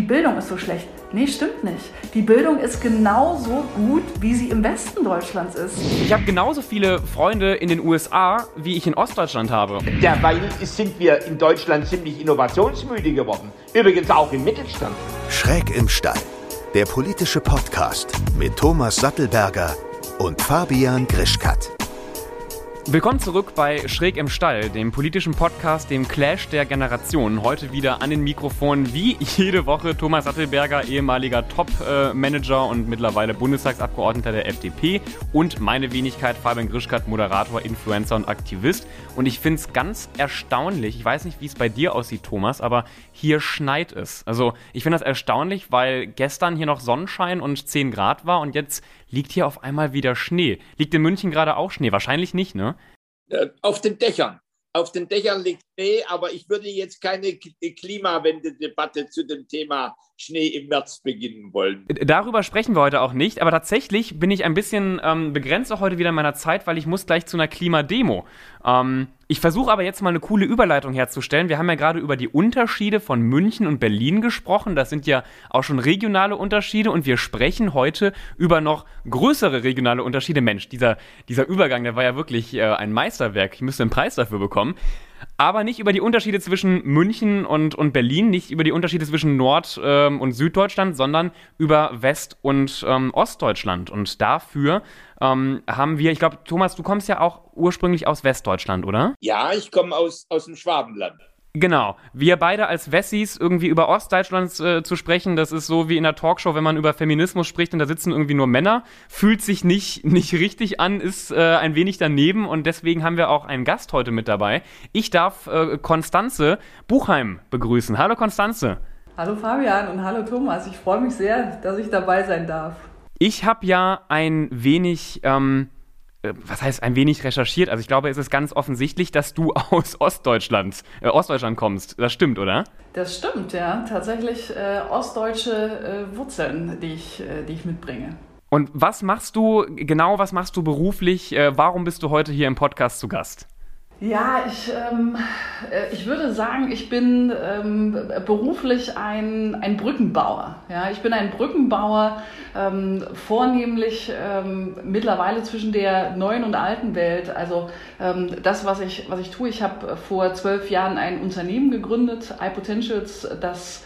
die Bildung ist so schlecht. Nee, stimmt nicht. Die Bildung ist genauso gut, wie sie im Westen Deutschlands ist. Ich habe genauso viele Freunde in den USA, wie ich in Ostdeutschland habe. Derweil sind wir in Deutschland ziemlich innovationsmüde geworden. Übrigens auch im Mittelstand. Schräg im Stall. Der politische Podcast mit Thomas Sattelberger und Fabian Grischkat. Willkommen zurück bei Schräg im Stall, dem politischen Podcast, dem Clash der Generationen. Heute wieder an den Mikrofonen wie jede Woche Thomas Sattelberger, ehemaliger Top-Manager und mittlerweile Bundestagsabgeordneter der FDP und meine Wenigkeit Fabian Grischkat, Moderator, Influencer und Aktivist. Und ich finde es ganz erstaunlich, ich weiß nicht, wie es bei dir aussieht, Thomas, aber hier schneit es. Also ich finde das erstaunlich, weil gestern hier noch Sonnenschein und 10 Grad war und jetzt liegt hier auf einmal wieder Schnee. Liegt in München gerade auch Schnee? Wahrscheinlich nicht, ne? Äh, auf den Dächern. Auf den Dächern liegt Schnee, aber ich würde jetzt keine Klimawende-Debatte zu dem Thema Schnee im März beginnen wollen. Darüber sprechen wir heute auch nicht, aber tatsächlich bin ich ein bisschen ähm, begrenzt auch heute wieder in meiner Zeit, weil ich muss gleich zu einer Klimademo. Ähm, ich versuche aber jetzt mal eine coole Überleitung herzustellen. Wir haben ja gerade über die Unterschiede von München und Berlin gesprochen. Das sind ja auch schon regionale Unterschiede und wir sprechen heute über noch größere regionale Unterschiede. Mensch, dieser, dieser Übergang, der war ja wirklich äh, ein Meisterwerk. Ich müsste einen Preis dafür bekommen aber nicht über die Unterschiede zwischen München und, und Berlin, nicht über die Unterschiede zwischen Nord- ähm, und Süddeutschland, sondern über West- und ähm, Ostdeutschland. Und dafür ähm, haben wir, ich glaube, Thomas, du kommst ja auch ursprünglich aus Westdeutschland, oder? Ja, ich komme aus, aus dem Schwabenland. Genau. Wir beide als Wessis irgendwie über Ostdeutschland äh, zu sprechen, das ist so wie in der Talkshow, wenn man über Feminismus spricht und da sitzen irgendwie nur Männer, fühlt sich nicht, nicht richtig an, ist äh, ein wenig daneben und deswegen haben wir auch einen Gast heute mit dabei. Ich darf äh, Konstanze Buchheim begrüßen. Hallo Konstanze. Hallo Fabian und hallo Thomas. Ich freue mich sehr, dass ich dabei sein darf. Ich habe ja ein wenig. Ähm, äh, was heißt ein wenig recherchiert. Also ich glaube, es ist ganz offensichtlich, dass du aus Ostdeutschland, äh, Ostdeutschland kommst. Das stimmt, oder? Das stimmt, ja. Tatsächlich äh, ostdeutsche äh, Wurzeln, die ich, äh, die ich mitbringe. Und was machst du genau, was machst du beruflich? Äh, warum bist du heute hier im Podcast zu Gast? Ja, ich, ähm, äh, ich würde sagen, ich bin ähm, beruflich ein, ein Brückenbauer. Ja, ich bin ein Brückenbauer, ähm, vornehmlich ähm, mittlerweile zwischen der neuen und alten Welt. Also ähm, das, was ich, was ich tue, ich habe vor zwölf Jahren ein Unternehmen gegründet, iPotentials, das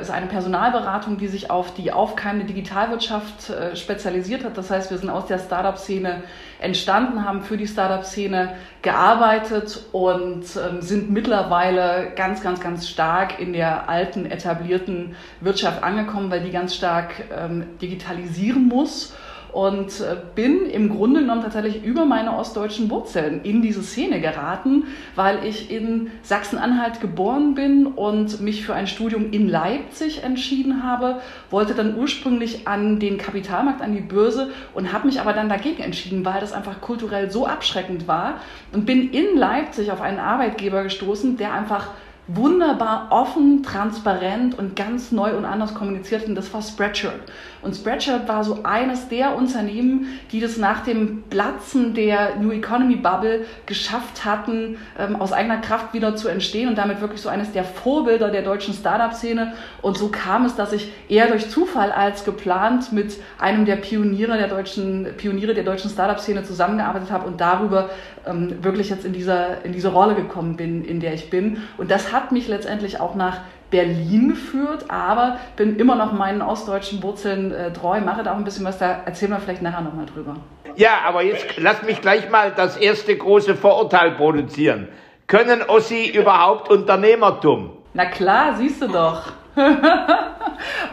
ist eine Personalberatung, die sich auf die aufkeimende Digitalwirtschaft äh, spezialisiert hat. Das heißt, wir sind aus der Startup-Szene entstanden, haben für die Startup-Szene gearbeitet und ähm, sind mittlerweile ganz, ganz, ganz stark in der alten, etablierten Wirtschaft angekommen, weil die ganz stark ähm, digitalisieren muss und äh, bin im Grunde genommen tatsächlich über meine ostdeutschen Wurzeln in diese Szene geraten, weil ich in Sachsen-Anhalt geboren bin und mich für ein Studium in Leipzig entschieden habe, wollte dann ursprünglich an den Kapitalmarkt, an die Börse und habe mich aber dann dagegen entschieden, weil das einfach kulturell so abschreckend war und bin in Leipzig auf einen Arbeitgeber gestoßen, der einfach wunderbar offen, transparent und ganz neu und anders kommuniziert und das war Spreadshirt. Und Spreadshirt war so eines der Unternehmen, die das nach dem Platzen der New Economy Bubble geschafft hatten, ähm, aus eigener Kraft wieder zu entstehen und damit wirklich so eines der Vorbilder der deutschen Startup-Szene. Und so kam es, dass ich eher durch Zufall als geplant mit einem der Pioniere der deutschen, Pioniere der deutschen Startup-Szene zusammengearbeitet habe und darüber ähm, wirklich jetzt in dieser, in diese Rolle gekommen bin, in der ich bin. Und das hat mich letztendlich auch nach Berlin geführt, aber bin immer noch meinen ostdeutschen Wurzeln äh, treu, mache da auch ein bisschen was, da erzählen wir vielleicht nachher nochmal drüber. Ja, aber jetzt lass mich gleich mal das erste große Vorurteil produzieren. Können Ossi überhaupt Unternehmertum? Na klar, siehst du doch.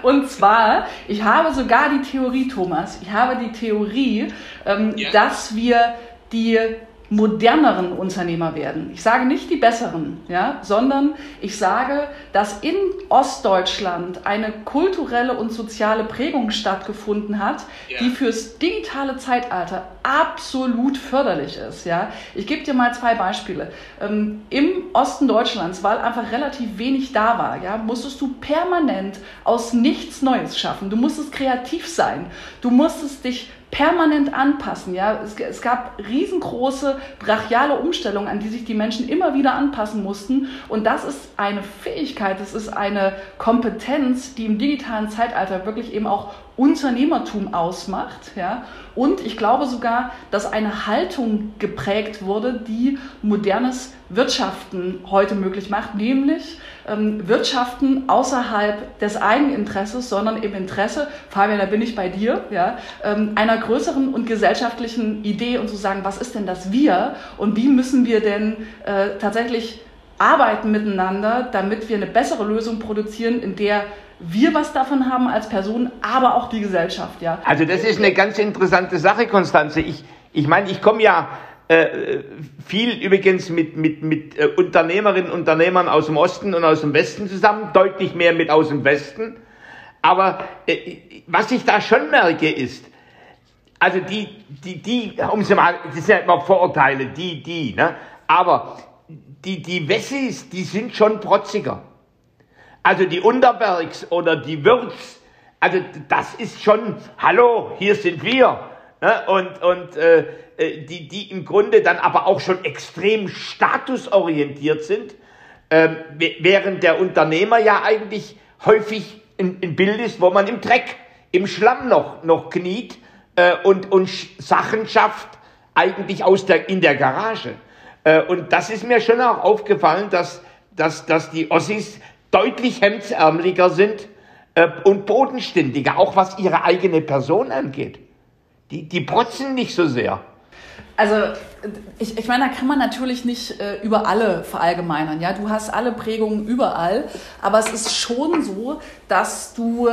Und zwar, ich habe sogar die Theorie, Thomas, ich habe die Theorie, ähm, ja. dass wir die moderneren Unternehmer werden. Ich sage nicht die besseren, ja, sondern ich sage, dass in Ostdeutschland eine kulturelle und soziale Prägung stattgefunden hat, ja. die fürs digitale Zeitalter absolut förderlich ist. Ja. Ich gebe dir mal zwei Beispiele. Ähm, Im Osten Deutschlands, weil einfach relativ wenig da war, ja, musstest du permanent aus nichts Neues schaffen. Du musstest kreativ sein. Du musstest dich permanent anpassen. Ja? Es, es, gab riesengroße brachiale Umstellungen, an die sich die Menschen immer wieder anpassen mussten. Und das ist eine Fähigkeit, das ist eine Kompetenz, die im digitalen Zeitalter wirklich eben auch Unternehmertum ausmacht. Ja? Und ich glaube sogar, dass eine Haltung geprägt wurde, die modernes Wirtschaften heute möglich macht, nämlich ähm, Wirtschaften außerhalb des Eigeninteresses, sondern im Interesse, Fabian, da bin ich bei dir, ja, ähm, einer größeren und gesellschaftlichen Idee und zu sagen, was ist denn das Wir und wie müssen wir denn äh, tatsächlich arbeiten miteinander, damit wir eine bessere Lösung produzieren, in der wir was davon haben als Person, aber auch die Gesellschaft, ja. Also das ist eine ganz interessante Sache, Konstanze. Ich, ich meine, ich komme ja viel übrigens mit, mit, mit äh, Unternehmerinnen und Unternehmern aus dem Osten und aus dem Westen zusammen, deutlich mehr mit aus dem Westen. Aber äh, was ich da schon merke ist, also die, die, die, um sie mal, das sind ja immer Vorurteile, die, die, ne? Aber die, die Wessis, die sind schon protziger. Also die Unterbergs oder die Würz, also das ist schon, hallo, hier sind wir. Ne? Und, und äh, äh, die, die im Grunde dann aber auch schon extrem statusorientiert sind, äh, während der Unternehmer ja eigentlich häufig ein, ein, Bild ist, wo man im Dreck, im Schlamm noch, noch kniet äh, und, und Sachen schafft, eigentlich aus der, in der Garage. Äh, und das ist mir schon auch aufgefallen, dass, dass, dass die Ossis deutlich hemdsärmeliger sind äh, und bodenständiger, auch was ihre eigene Person angeht. Die, die protzen nicht so sehr. Also ich, ich meine, da kann man natürlich nicht äh, über alle verallgemeinern. Ja, du hast alle Prägungen überall, aber es ist schon so, dass du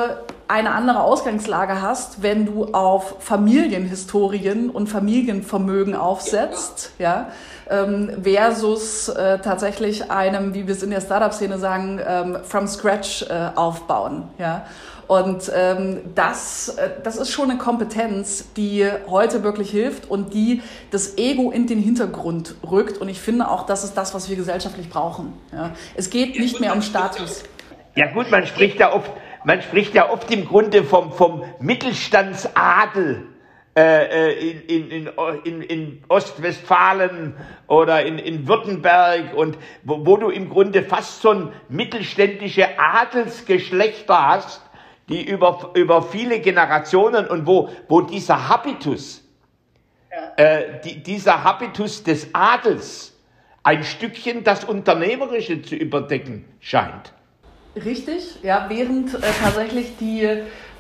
eine andere Ausgangslage hast, wenn du auf Familienhistorien und Familienvermögen aufsetzt, ja, ähm, versus äh, tatsächlich einem, wie wir es in der Startup-Szene sagen, ähm, from scratch äh, aufbauen, ja. Und ähm, das, äh, das ist schon eine Kompetenz, die heute wirklich hilft und die das Ego in den Hintergrund rückt. Und ich finde auch, das ist das, was wir gesellschaftlich brauchen. Ja. Es geht nicht mehr um Status. Ja gut, man spricht ja oft, man spricht ja oft im Grunde vom, vom Mittelstandsadel äh, äh in, in, in, in Ostwestfalen oder in, in Württemberg und wo, wo du im Grunde fast so ein mittelständische Adelsgeschlechter hast, die über, über viele Generationen und wo, wo dieser Habitus, ja. äh, die, dieser Habitus des Adels ein Stückchen das Unternehmerische zu überdecken scheint. Richtig, ja, während äh, tatsächlich die,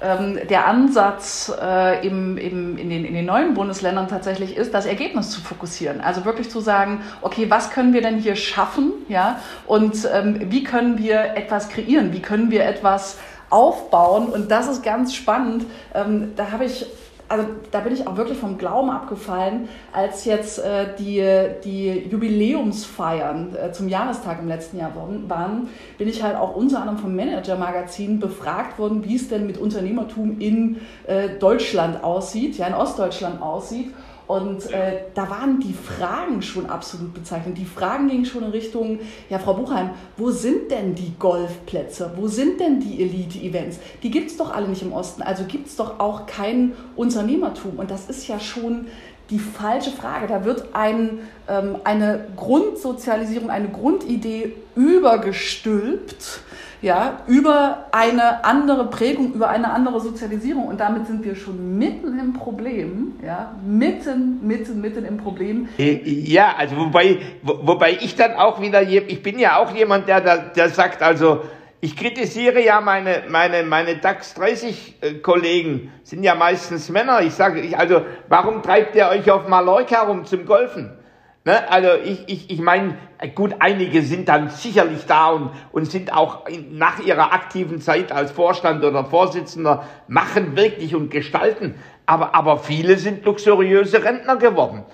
ähm, der Ansatz äh, im, im, in, den, in den neuen Bundesländern tatsächlich ist, das Ergebnis zu fokussieren. Also wirklich zu sagen, okay, was können wir denn hier schaffen, ja, und ähm, wie können wir etwas kreieren, wie können wir etwas aufbauen. Und das ist ganz spannend. Ähm, da habe ich also da bin ich auch wirklich vom Glauben abgefallen, als jetzt äh, die, die Jubiläumsfeiern äh, zum Jahrestag im letzten Jahr waren, bin ich halt auch unter anderem vom Manager-Magazin befragt worden, wie es denn mit Unternehmertum in äh, Deutschland aussieht, ja in Ostdeutschland aussieht. Und äh, da waren die Fragen schon absolut bezeichnet. Die Fragen gingen schon in Richtung, ja, Frau Buchheim, wo sind denn die Golfplätze? Wo sind denn die Elite-Events? Die gibt es doch alle nicht im Osten. Also gibt es doch auch kein Unternehmertum. Und das ist ja schon die falsche Frage. Da wird ein, ähm, eine Grundsozialisierung, eine Grundidee übergestülpt ja, über eine andere Prägung, über eine andere Sozialisierung. Und damit sind wir schon mitten im Problem, ja, mitten, mitten, mitten im Problem. Äh, ja, also wobei, wobei ich dann auch wieder, ich bin ja auch jemand, der, der sagt, also, ich kritisiere ja meine, meine, meine DAX 30 äh, Kollegen, sind ja meistens Männer. Ich sage, also, warum treibt ihr euch auf Mallorca rum zum Golfen? Ne? Also ich, ich, ich meine, gut, einige sind dann sicherlich da und, und sind auch in, nach ihrer aktiven Zeit als Vorstand oder Vorsitzender, machen wirklich und gestalten. Aber, aber viele sind luxuriöse Rentner geworden.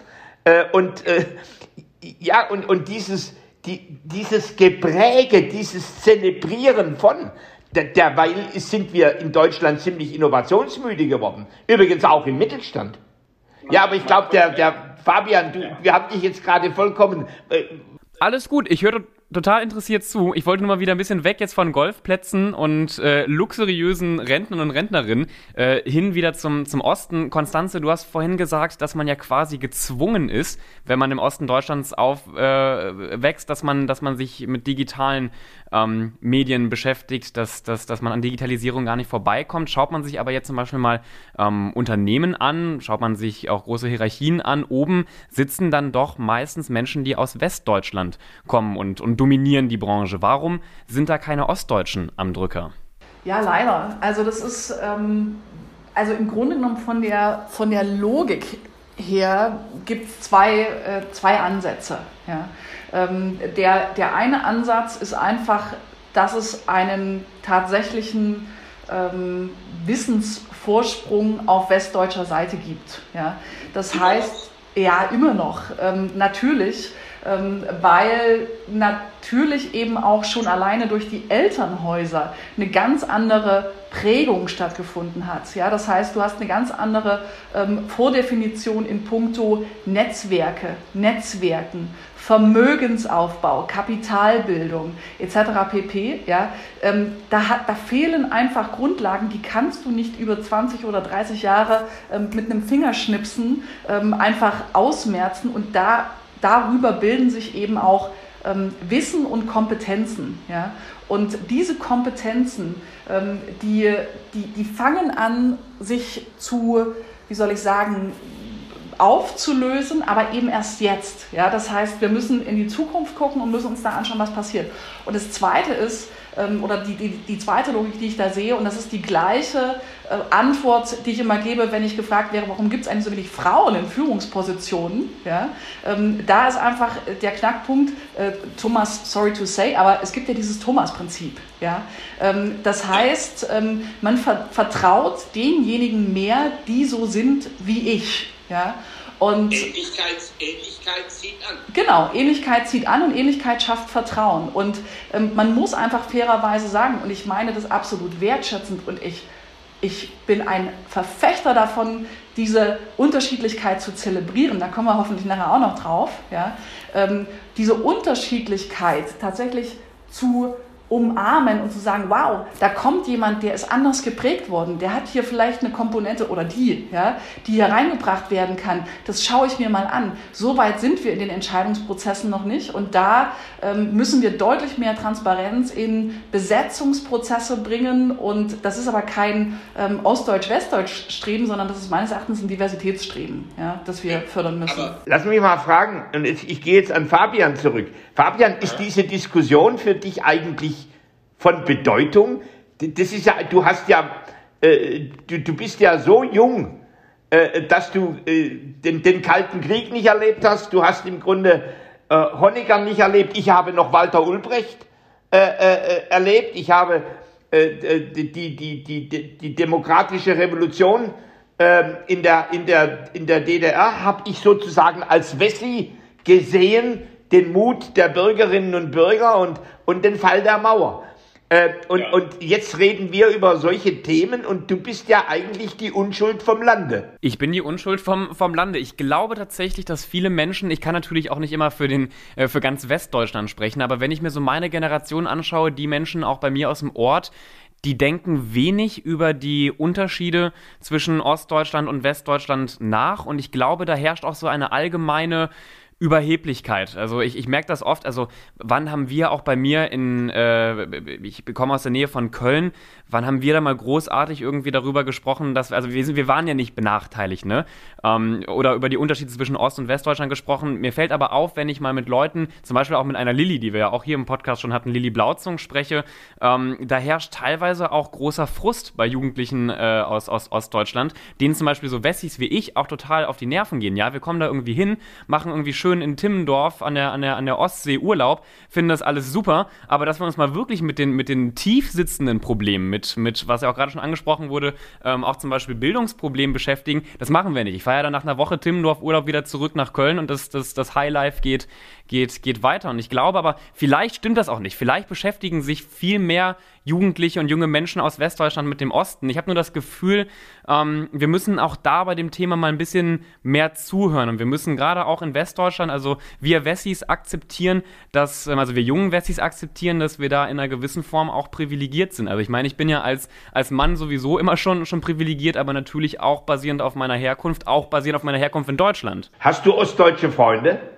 Äh, und äh, ja, und, und dieses, die, dieses Gepräge, dieses Zelebrieren von, derweil sind wir in Deutschland ziemlich innovationsmüde geworden. Übrigens auch im Mittelstand. Ja, aber ich glaube, der, der Fabian, du, wir haben dich jetzt gerade vollkommen. Äh, Alles gut, ich höre total interessiert zu. Ich wollte nur mal wieder ein bisschen weg jetzt von Golfplätzen und äh, luxuriösen Rentnern und Rentnerinnen äh, hin wieder zum, zum Osten. Konstanze, du hast vorhin gesagt, dass man ja quasi gezwungen ist, wenn man im Osten Deutschlands aufwächst, äh, dass, man, dass man sich mit digitalen ähm, Medien beschäftigt, dass, dass, dass man an Digitalisierung gar nicht vorbeikommt. Schaut man sich aber jetzt zum Beispiel mal ähm, Unternehmen an, schaut man sich auch große Hierarchien an, oben sitzen dann doch meistens Menschen, die aus Westdeutschland kommen und, und dominieren die Branche. Warum sind da keine Ostdeutschen am Drücker? Ja, leider. Also das ist, ähm, also im Grunde genommen von der, von der Logik her gibt es zwei, äh, zwei Ansätze. Ja. Ähm, der, der eine Ansatz ist einfach, dass es einen tatsächlichen ähm, Wissensvorsprung auf westdeutscher Seite gibt. Ja. Das heißt, ja, immer noch, ähm, natürlich, weil natürlich eben auch schon alleine durch die Elternhäuser eine ganz andere Prägung stattgefunden hat. Ja, das heißt, du hast eine ganz andere ähm, Vordefinition in puncto Netzwerke, Netzwerken, Vermögensaufbau, Kapitalbildung etc. pp. Ja, ähm, da, hat, da fehlen einfach Grundlagen, die kannst du nicht über 20 oder 30 Jahre ähm, mit einem Fingerschnipsen ähm, einfach ausmerzen und da, darüber bilden sich eben auch ähm, Wissen und Kompetenzen. Ja? Und diese Kompetenzen, ähm, die, die, die fangen an, sich zu, wie soll ich sagen, aufzulösen, aber eben erst jetzt. Ja? Das heißt, wir müssen in die Zukunft gucken und müssen uns da anschauen, was passiert. Und das Zweite ist, ähm, oder die, die, die zweite Logik, die ich da sehe, und das ist die gleiche äh, Antwort, die ich immer gebe, wenn ich gefragt wäre, warum gibt es eigentlich so wenig Frauen in Führungspositionen? Ja? Ähm, da ist einfach der Knackpunkt, äh, Thomas, sorry to say, aber es gibt ja dieses Thomas-Prinzip. Ja? Ähm, das heißt, man ver vertraut denjenigen mehr, die so sind wie ich. Ja? Und Ähnlichkeit, Ähnlichkeit zieht an. Genau, Ähnlichkeit zieht an und Ähnlichkeit schafft Vertrauen. Und ähm, man muss einfach fairerweise sagen, und ich meine das absolut wertschätzend und ich, ich bin ein Verfechter davon, diese Unterschiedlichkeit zu zelebrieren. Da kommen wir hoffentlich nachher auch noch drauf. Ja? Ähm, diese Unterschiedlichkeit tatsächlich zu umarmen und zu sagen, wow, da kommt jemand, der ist anders geprägt worden, der hat hier vielleicht eine Komponente oder die, ja, die hier reingebracht werden kann. Das schaue ich mir mal an. So weit sind wir in den Entscheidungsprozessen noch nicht und da ähm, müssen wir deutlich mehr Transparenz in Besetzungsprozesse bringen und das ist aber kein ähm, Ostdeutsch-Westdeutsch-Streben, sondern das ist meines Erachtens ein Diversitätsstreben, ja, das wir fördern müssen. Aber lass mich mal fragen, und ich gehe jetzt an Fabian zurück. Fabian, ist diese Diskussion für dich eigentlich von Bedeutung. Das ist ja, du hast ja, äh, du, du bist ja so jung, äh, dass du äh, den, den Kalten Krieg nicht erlebt hast. Du hast im Grunde äh, Honecker nicht erlebt. Ich habe noch Walter Ulbricht äh, äh, erlebt. Ich habe die, die, die, die, die demokratische Revolution ähm, in, der, in, der, in der DDR, habe ich sozusagen als Wessi gesehen, den Mut der Bürgerinnen und Bürger und, und den Fall der Mauer. Äh, und, ja. und jetzt reden wir über solche Themen und du bist ja eigentlich die Unschuld vom Lande. Ich bin die Unschuld vom, vom Lande. Ich glaube tatsächlich, dass viele Menschen, ich kann natürlich auch nicht immer für, den, äh, für ganz Westdeutschland sprechen, aber wenn ich mir so meine Generation anschaue, die Menschen auch bei mir aus dem Ort, die denken wenig über die Unterschiede zwischen Ostdeutschland und Westdeutschland nach. Und ich glaube, da herrscht auch so eine allgemeine Überheblichkeit. Also ich, ich merke das oft, also wann haben wir auch bei mir in, äh, ich komme aus der Nähe von Köln, wann haben wir da mal großartig irgendwie darüber gesprochen, dass, also wir, sind, wir waren ja nicht benachteiligt, ne? Ähm, oder über die Unterschiede zwischen Ost- und Westdeutschland gesprochen. Mir fällt aber auf, wenn ich mal mit Leuten, zum Beispiel auch mit einer Lilly, die wir ja auch hier im Podcast schon hatten, Lilly Blauzung spreche, ähm, da herrscht teilweise auch großer Frust bei Jugendlichen äh, aus, aus Ostdeutschland, denen zum Beispiel so Wessis wie ich auch total auf die Nerven gehen. Ja, wir kommen da irgendwie hin, machen irgendwie schön in Timmendorf an der, an der, an der Ostsee Urlaub, finden das alles super, aber dass wir uns mal wirklich mit den, mit den tief sitzenden Problemen, mit, mit was ja auch gerade schon angesprochen wurde, ähm, auch zum Beispiel Bildungsproblemen beschäftigen, das machen wir nicht. Ich fahre ja dann nach einer Woche Timmendorf Urlaub wieder zurück nach Köln und das, das, das Highlife geht, geht, geht weiter. Und ich glaube aber, vielleicht stimmt das auch nicht. Vielleicht beschäftigen sich viel mehr Jugendliche und junge Menschen aus Westdeutschland mit dem Osten. Ich habe nur das Gefühl, ähm, wir müssen auch da bei dem Thema mal ein bisschen mehr zuhören. Und wir müssen gerade auch in Westdeutschland, also wir Wessis akzeptieren, dass, ähm, also wir jungen Wessis akzeptieren, dass wir da in einer gewissen Form auch privilegiert sind. Also ich meine, ich bin ja als, als Mann sowieso immer schon, schon privilegiert, aber natürlich auch basierend auf meiner Herkunft, auch basierend auf meiner Herkunft in Deutschland. Hast du ostdeutsche Freunde?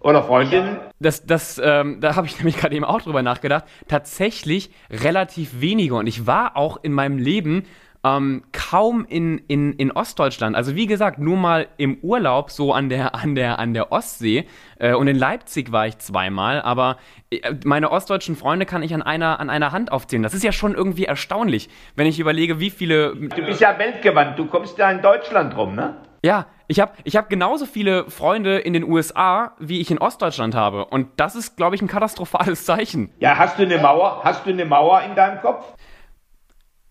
Oder Freundinnen? Das, das, ähm, da habe ich nämlich gerade eben auch drüber nachgedacht. Tatsächlich relativ wenige. Und ich war auch in meinem Leben ähm, kaum in, in, in Ostdeutschland. Also wie gesagt, nur mal im Urlaub so an der, an der, an der Ostsee. Äh, und in Leipzig war ich zweimal, aber äh, meine ostdeutschen Freunde kann ich an einer, an einer Hand aufzählen. Das ist ja schon irgendwie erstaunlich, wenn ich überlege, wie viele. Du bist ja weltgewandt, du kommst ja in Deutschland rum, ne? Ja, ich habe ich hab genauso viele Freunde in den USA, wie ich in Ostdeutschland habe. Und das ist, glaube ich, ein katastrophales Zeichen. Ja, hast du eine Mauer? Hast du eine Mauer in deinem Kopf?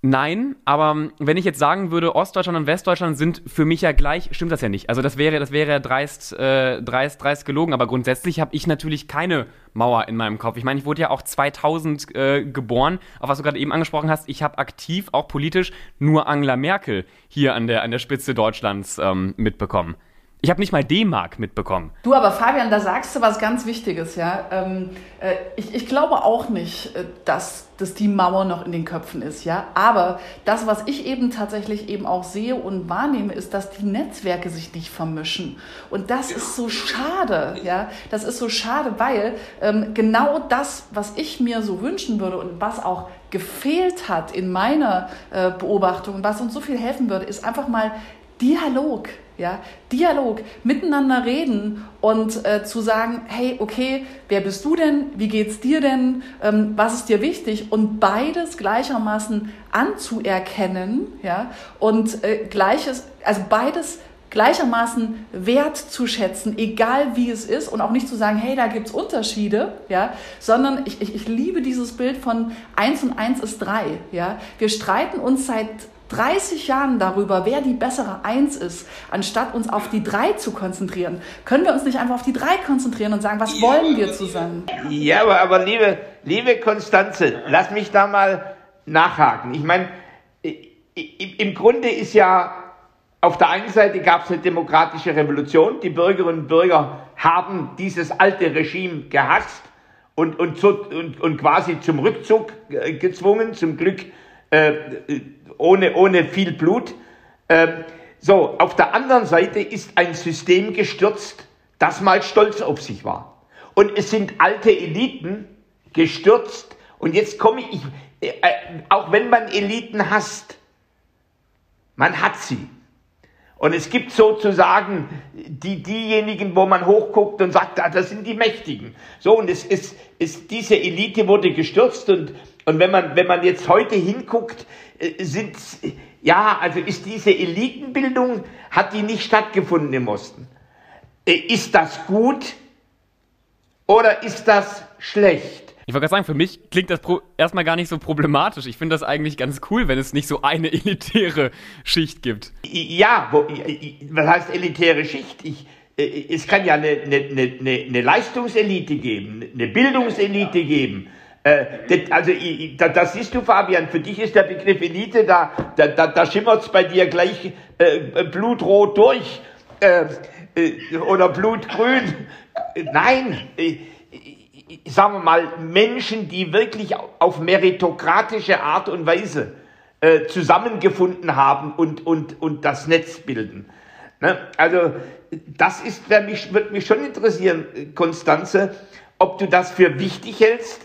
Nein, aber wenn ich jetzt sagen würde, Ostdeutschland und Westdeutschland sind für mich ja gleich, stimmt das ja nicht. Also das wäre, das wäre dreist, äh, dreist, dreist gelogen. Aber grundsätzlich habe ich natürlich keine Mauer in meinem Kopf. Ich meine, ich wurde ja auch 2000 äh, geboren. Auf was du gerade eben angesprochen hast, ich habe aktiv, auch politisch, nur Angela Merkel hier an der, an der Spitze Deutschlands ähm, mitbekommen. Ich habe nicht mal D-Mark mitbekommen. Du, aber Fabian, da sagst du was ganz Wichtiges, ja. Ähm, äh, ich, ich glaube auch nicht, äh, dass, dass die Mauer noch in den Köpfen ist, ja. Aber das, was ich eben tatsächlich eben auch sehe und wahrnehme, ist, dass die Netzwerke sich nicht vermischen. Und das ist so schade, ja. Das ist so schade, weil ähm, genau das, was ich mir so wünschen würde und was auch gefehlt hat in meiner äh, Beobachtung, was uns so viel helfen würde, ist einfach mal Dialog, ja, Dialog, miteinander reden und äh, zu sagen, hey, okay, wer bist du denn? Wie geht's dir denn? Ähm, was ist dir wichtig? Und beides gleichermaßen anzuerkennen, ja, und äh, gleiches, also beides gleichermaßen wertzuschätzen, egal wie es ist und auch nicht zu sagen, hey, da gibt's Unterschiede, ja, sondern ich, ich, ich liebe dieses Bild von eins und eins ist drei, ja. Wir streiten uns seit 30 Jahren darüber, wer die bessere Eins ist, anstatt uns auf die drei zu konzentrieren, können wir uns nicht einfach auf die drei konzentrieren und sagen, was wollen wir zusammen? Ja, aber, aber liebe, liebe Konstanze, lass mich da mal nachhaken. Ich meine, im Grunde ist ja auf der einen Seite gab es eine demokratische Revolution. Die Bürgerinnen und Bürger haben dieses alte Regime gehasst und, und, zu, und, und quasi zum Rückzug äh, gezwungen. Zum Glück äh, ohne, ohne viel Blut. Ähm, so, auf der anderen Seite ist ein System gestürzt, das mal stolz auf sich war. Und es sind alte Eliten gestürzt. Und jetzt komme ich, äh, auch wenn man Eliten hasst, man hat sie. Und es gibt sozusagen die, diejenigen, wo man hochguckt und sagt, ah, das sind die Mächtigen. So, und es ist, ist, diese Elite wurde gestürzt und, und wenn man, wenn man jetzt heute hinguckt, äh, sind, ja, also ist diese Elitenbildung, hat die nicht stattgefunden im Osten. Äh, ist das gut oder ist das schlecht? Ich wollte gerade sagen, für mich klingt das erstmal gar nicht so problematisch. Ich finde das eigentlich ganz cool, wenn es nicht so eine elitäre Schicht gibt. Ja, wo, was heißt elitäre Schicht? Ich, äh, es kann ja eine, eine, eine, eine Leistungselite geben, eine Bildungselite geben äh, also da, das siehst du, Fabian, für dich ist der Begriff Elite, da, da, da, da schimmert es bei dir gleich äh, blutrot durch äh, äh, oder blutgrün. Nein, äh, sagen wir mal, Menschen, die wirklich auf meritokratische Art und Weise äh, zusammengefunden haben und, und, und das Netz bilden. Ne? Also das ist, mich, wird mich schon interessieren, Konstanze, ob du das für wichtig hältst,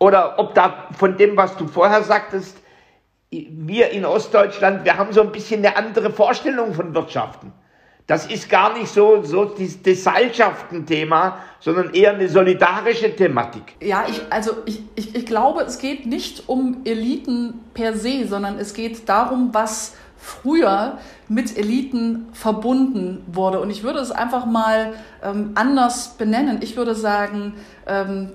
oder ob da von dem, was du vorher sagtest, wir in Ostdeutschland, wir haben so ein bisschen eine andere Vorstellung von Wirtschaften. Das ist gar nicht so, so das, Seilschaftenthema, sondern eher eine solidarische Thematik. Ja, ich, also ich, ich, ich glaube, es geht nicht um Eliten per se, sondern es geht darum, was früher mit Eliten verbunden wurde. Und ich würde es einfach mal ähm, anders benennen. Ich würde sagen, ähm,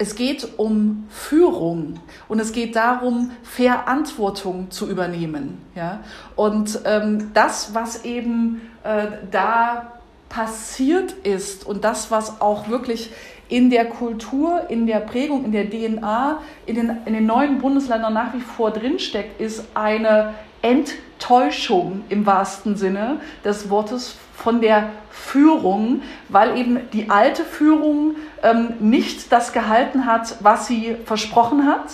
es geht um Führung und es geht darum, Verantwortung zu übernehmen. Ja? Und ähm, das, was eben äh, da passiert ist und das, was auch wirklich in der Kultur, in der Prägung, in der DNA, in den, in den neuen Bundesländern nach wie vor drinsteckt, ist eine Enttäuschung im wahrsten Sinne des Wortes von der Führung, weil eben die alte Führung ähm, nicht das gehalten hat, was sie versprochen hat.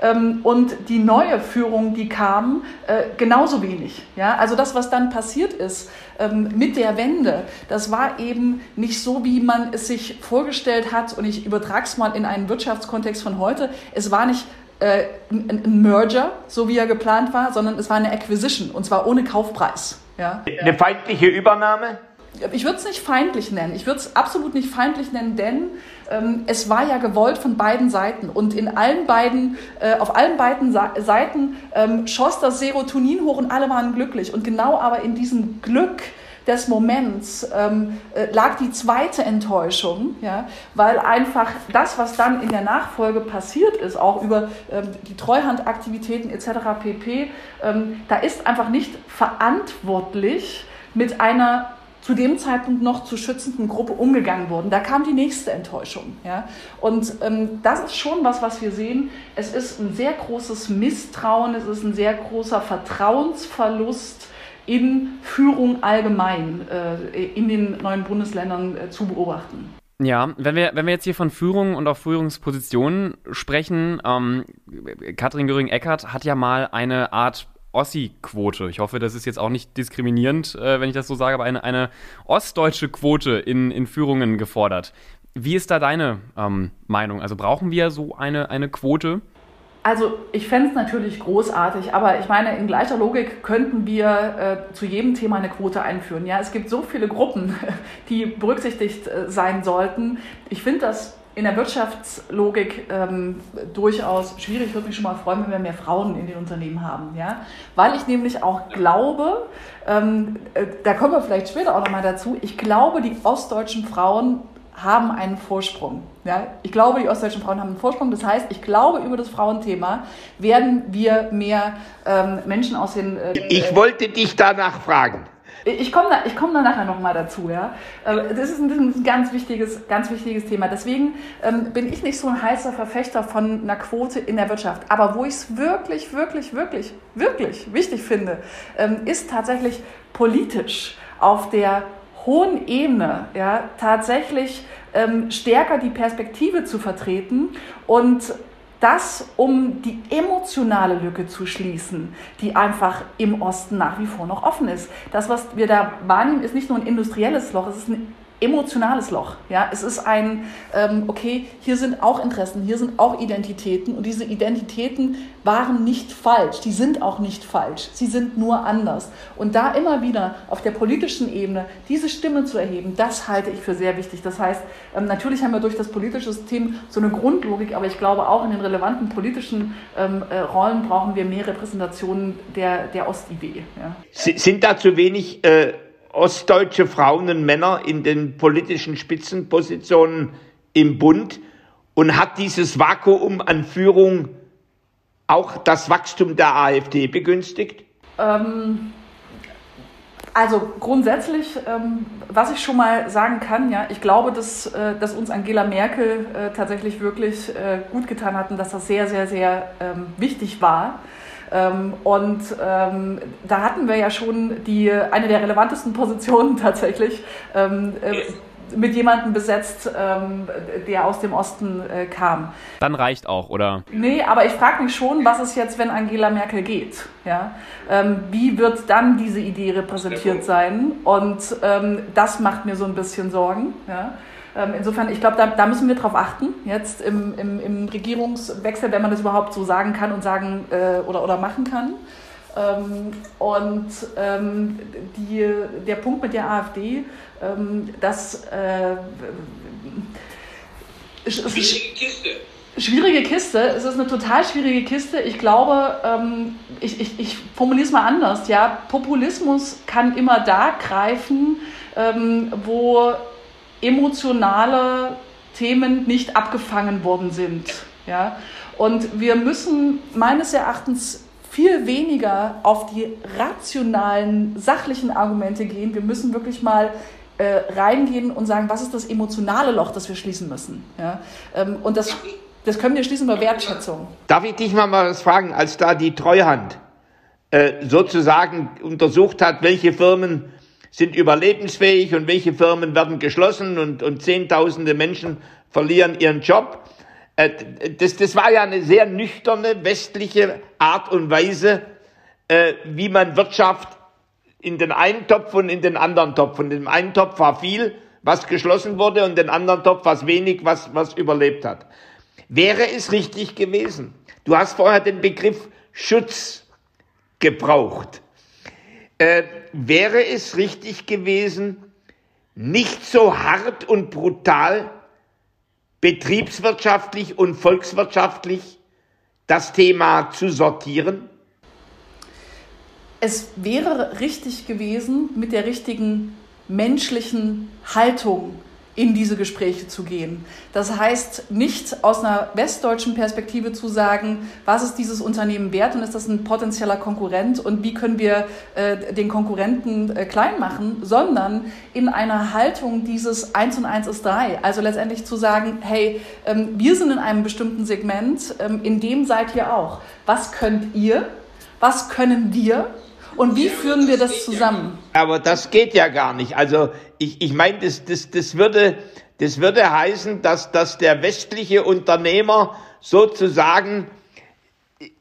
Ähm, und die neue Führung, die kam, äh, genauso wenig. Ja? Also das, was dann passiert ist ähm, mit der Wende, das war eben nicht so, wie man es sich vorgestellt hat. Und ich übertrage es mal in einen Wirtschaftskontext von heute. Es war nicht äh, ein, Merger, so wie er geplant war, sondern es war eine Acquisition und zwar ohne Kaufpreis. Ja? Eine feindliche Übernahme? ich würde es nicht feindlich nennen. Ich würde es absolut nicht feindlich nennen, denn ähm, es war ja gewollt von beiden Seiten. Und in allen beiden, äh, auf allen beiden Sa Seiten ähm, schoss das Serotonin hoch und alle waren glücklich. Und genau aber in diesem Glück des Moments ähm, äh, lag die zweite Enttäuschung, ja, weil einfach das, was dann in der Nachfolge passiert ist, auch über ähm, die Treuhandaktivitäten etc. pp., ähm, da ist einfach nicht verantwortlich mit einer zu dem Zeitpunkt noch zu schützenden Gruppe umgegangen wurden. Da kam die nächste Enttäuschung. Ja? Und ähm, das ist schon was, was wir sehen. Es ist ein sehr großes Misstrauen, es ist ein sehr großer Vertrauensverlust in Führung allgemein äh, in den neuen Bundesländern äh, zu beobachten. Ja, wenn wir, wenn wir jetzt hier von Führung und auch Führungspositionen sprechen, ähm, Katrin Göring-Eckardt hat ja mal eine Art Ossi-Quote. Ich hoffe, das ist jetzt auch nicht diskriminierend, äh, wenn ich das so sage, aber eine, eine ostdeutsche Quote in, in Führungen gefordert. Wie ist da deine ähm, Meinung? Also brauchen wir so eine, eine Quote? Also ich fände es natürlich großartig, aber ich meine, in gleicher Logik könnten wir äh, zu jedem Thema eine Quote einführen. Ja, es gibt so viele Gruppen, die berücksichtigt äh, sein sollten. Ich finde das in der Wirtschaftslogik ähm, durchaus schwierig. Ich würde mich schon mal freuen, wenn wir mehr Frauen in den Unternehmen haben. Ja? Weil ich nämlich auch glaube, ähm, äh, da kommen wir vielleicht später auch nochmal dazu, ich glaube, die ostdeutschen Frauen haben einen Vorsprung. Ja? Ich glaube, die ostdeutschen Frauen haben einen Vorsprung. Das heißt, ich glaube, über das Frauenthema werden wir mehr ähm, Menschen aus den... Äh, ich wollte dich danach fragen. Ich komme da, komm da nachher nochmal dazu. Ja? Äh, das ist ein, ein, ganz, wichtiges, ganz wichtiges Thema. Deswegen ähm, bin ich nicht so ein heißer Verfechter von einer Quote in der Wirtschaft. Aber wo ich es wirklich, wirklich, wirklich, wirklich wichtig finde, ähm, ist tatsächlich politisch auf der hohen Ebene ja, tatsächlich ähm, stärker die Perspektive zu vertreten und das, um die emotionale Lücke zu schließen, die einfach im Osten nach wie vor noch offen ist. Das, was wir da wahrnehmen, ist nicht nur ein industrielles Loch, es ist ein emotionales Loch. Ja, es ist ein, ähm, okay, hier sind auch Interessen, hier sind auch Identitäten und diese Identitäten waren nicht falsch, die sind auch nicht falsch, sie sind nur anders. Und da immer wieder auf der politischen Ebene diese Stimme zu erheben, das halte ich für sehr wichtig. Das heißt, ähm, natürlich haben wir durch das politische System so eine Grundlogik, aber ich glaube auch in den relevanten politischen ähm, äh, Rollen brauchen wir mehr Repräsentationen der, der Ostidee. Ja. Sind da zu wenig äh ostdeutsche Frauen und Männer in den politischen Spitzenpositionen im Bund und hat dieses Vakuum an Führung auch das Wachstum der AfD begünstigt? Ähm, also grundsätzlich, ähm, was ich schon mal sagen kann, ja, ich glaube, dass, äh, dass uns Angela Merkel äh, tatsächlich wirklich äh, gut getan hat und dass das sehr, sehr, sehr ähm, wichtig war. Ähm, und ähm, da hatten wir ja schon die, eine der relevantesten Positionen tatsächlich. Ähm, äh, mit jemandem besetzt, ähm, der aus dem Osten äh, kam. Dann reicht auch, oder? Nee, aber ich frage mich schon, was ist jetzt, wenn Angela Merkel geht? Ja? Ähm, wie wird dann diese Idee repräsentiert sein? Und ähm, das macht mir so ein bisschen Sorgen. Ja? Ähm, insofern, ich glaube, da, da, müssen wir drauf achten, jetzt im, im, im, Regierungswechsel, wenn man das überhaupt so sagen kann und sagen äh, oder, oder machen kann. Ähm, und ähm, die, der Punkt mit der AfD, ähm, das äh, schwierige Kiste. Schwierige Kiste. Es ist eine total schwierige Kiste. Ich glaube, ähm, ich, ich, ich formuliere es mal anders. Ja, Populismus kann immer da greifen, ähm, wo emotionale Themen nicht abgefangen worden sind. Ja? Und wir müssen meines Erachtens viel weniger auf die rationalen, sachlichen Argumente gehen. Wir müssen wirklich mal äh, reingehen und sagen, was ist das emotionale Loch, das wir schließen müssen. Ja? Ähm, und das, das können wir schließen über Wertschätzung. Darf ich dich mal was fragen, als da die Treuhand äh, sozusagen untersucht hat, welche Firmen sind überlebensfähig und welche Firmen werden geschlossen und, und Zehntausende Menschen verlieren ihren Job. Äh, das, das war ja eine sehr nüchterne westliche Art und Weise, äh, wie man Wirtschaft in den einen Topf und in den anderen Topf. Und im einen Topf war viel, was geschlossen wurde, und den anderen Topf was wenig, was, was überlebt hat. Wäre es richtig gewesen? Du hast vorher den Begriff Schutz gebraucht. Äh, wäre es richtig gewesen, nicht so hart und brutal betriebswirtschaftlich und volkswirtschaftlich das Thema zu sortieren? Es wäre richtig gewesen, mit der richtigen menschlichen Haltung in diese Gespräche zu gehen. Das heißt, nicht aus einer westdeutschen Perspektive zu sagen, was ist dieses Unternehmen wert und ist das ein potenzieller Konkurrent und wie können wir äh, den Konkurrenten äh, klein machen, sondern in einer Haltung dieses Eins und Eins ist drei. Also letztendlich zu sagen, hey, ähm, wir sind in einem bestimmten Segment, ähm, in dem seid ihr auch. Was könnt ihr? Was können wir? Und wie führen wir das zusammen? Aber das geht ja gar nicht. Also ich, ich meine, das, das, das, würde, das würde heißen, dass, dass der westliche Unternehmer sozusagen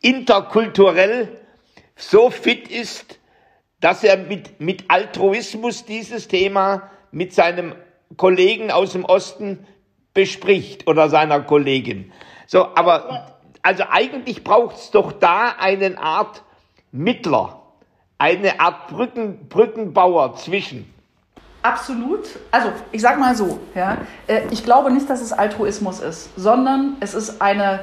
interkulturell so fit ist, dass er mit, mit Altruismus dieses Thema mit seinem Kollegen aus dem Osten bespricht oder seiner Kollegin. So, aber also eigentlich braucht es doch da eine Art Mittler eine Art Brücken, Brückenbauer zwischen. Absolut. Also ich sage mal so, ja, äh, ich glaube nicht, dass es Altruismus ist, sondern es ist eine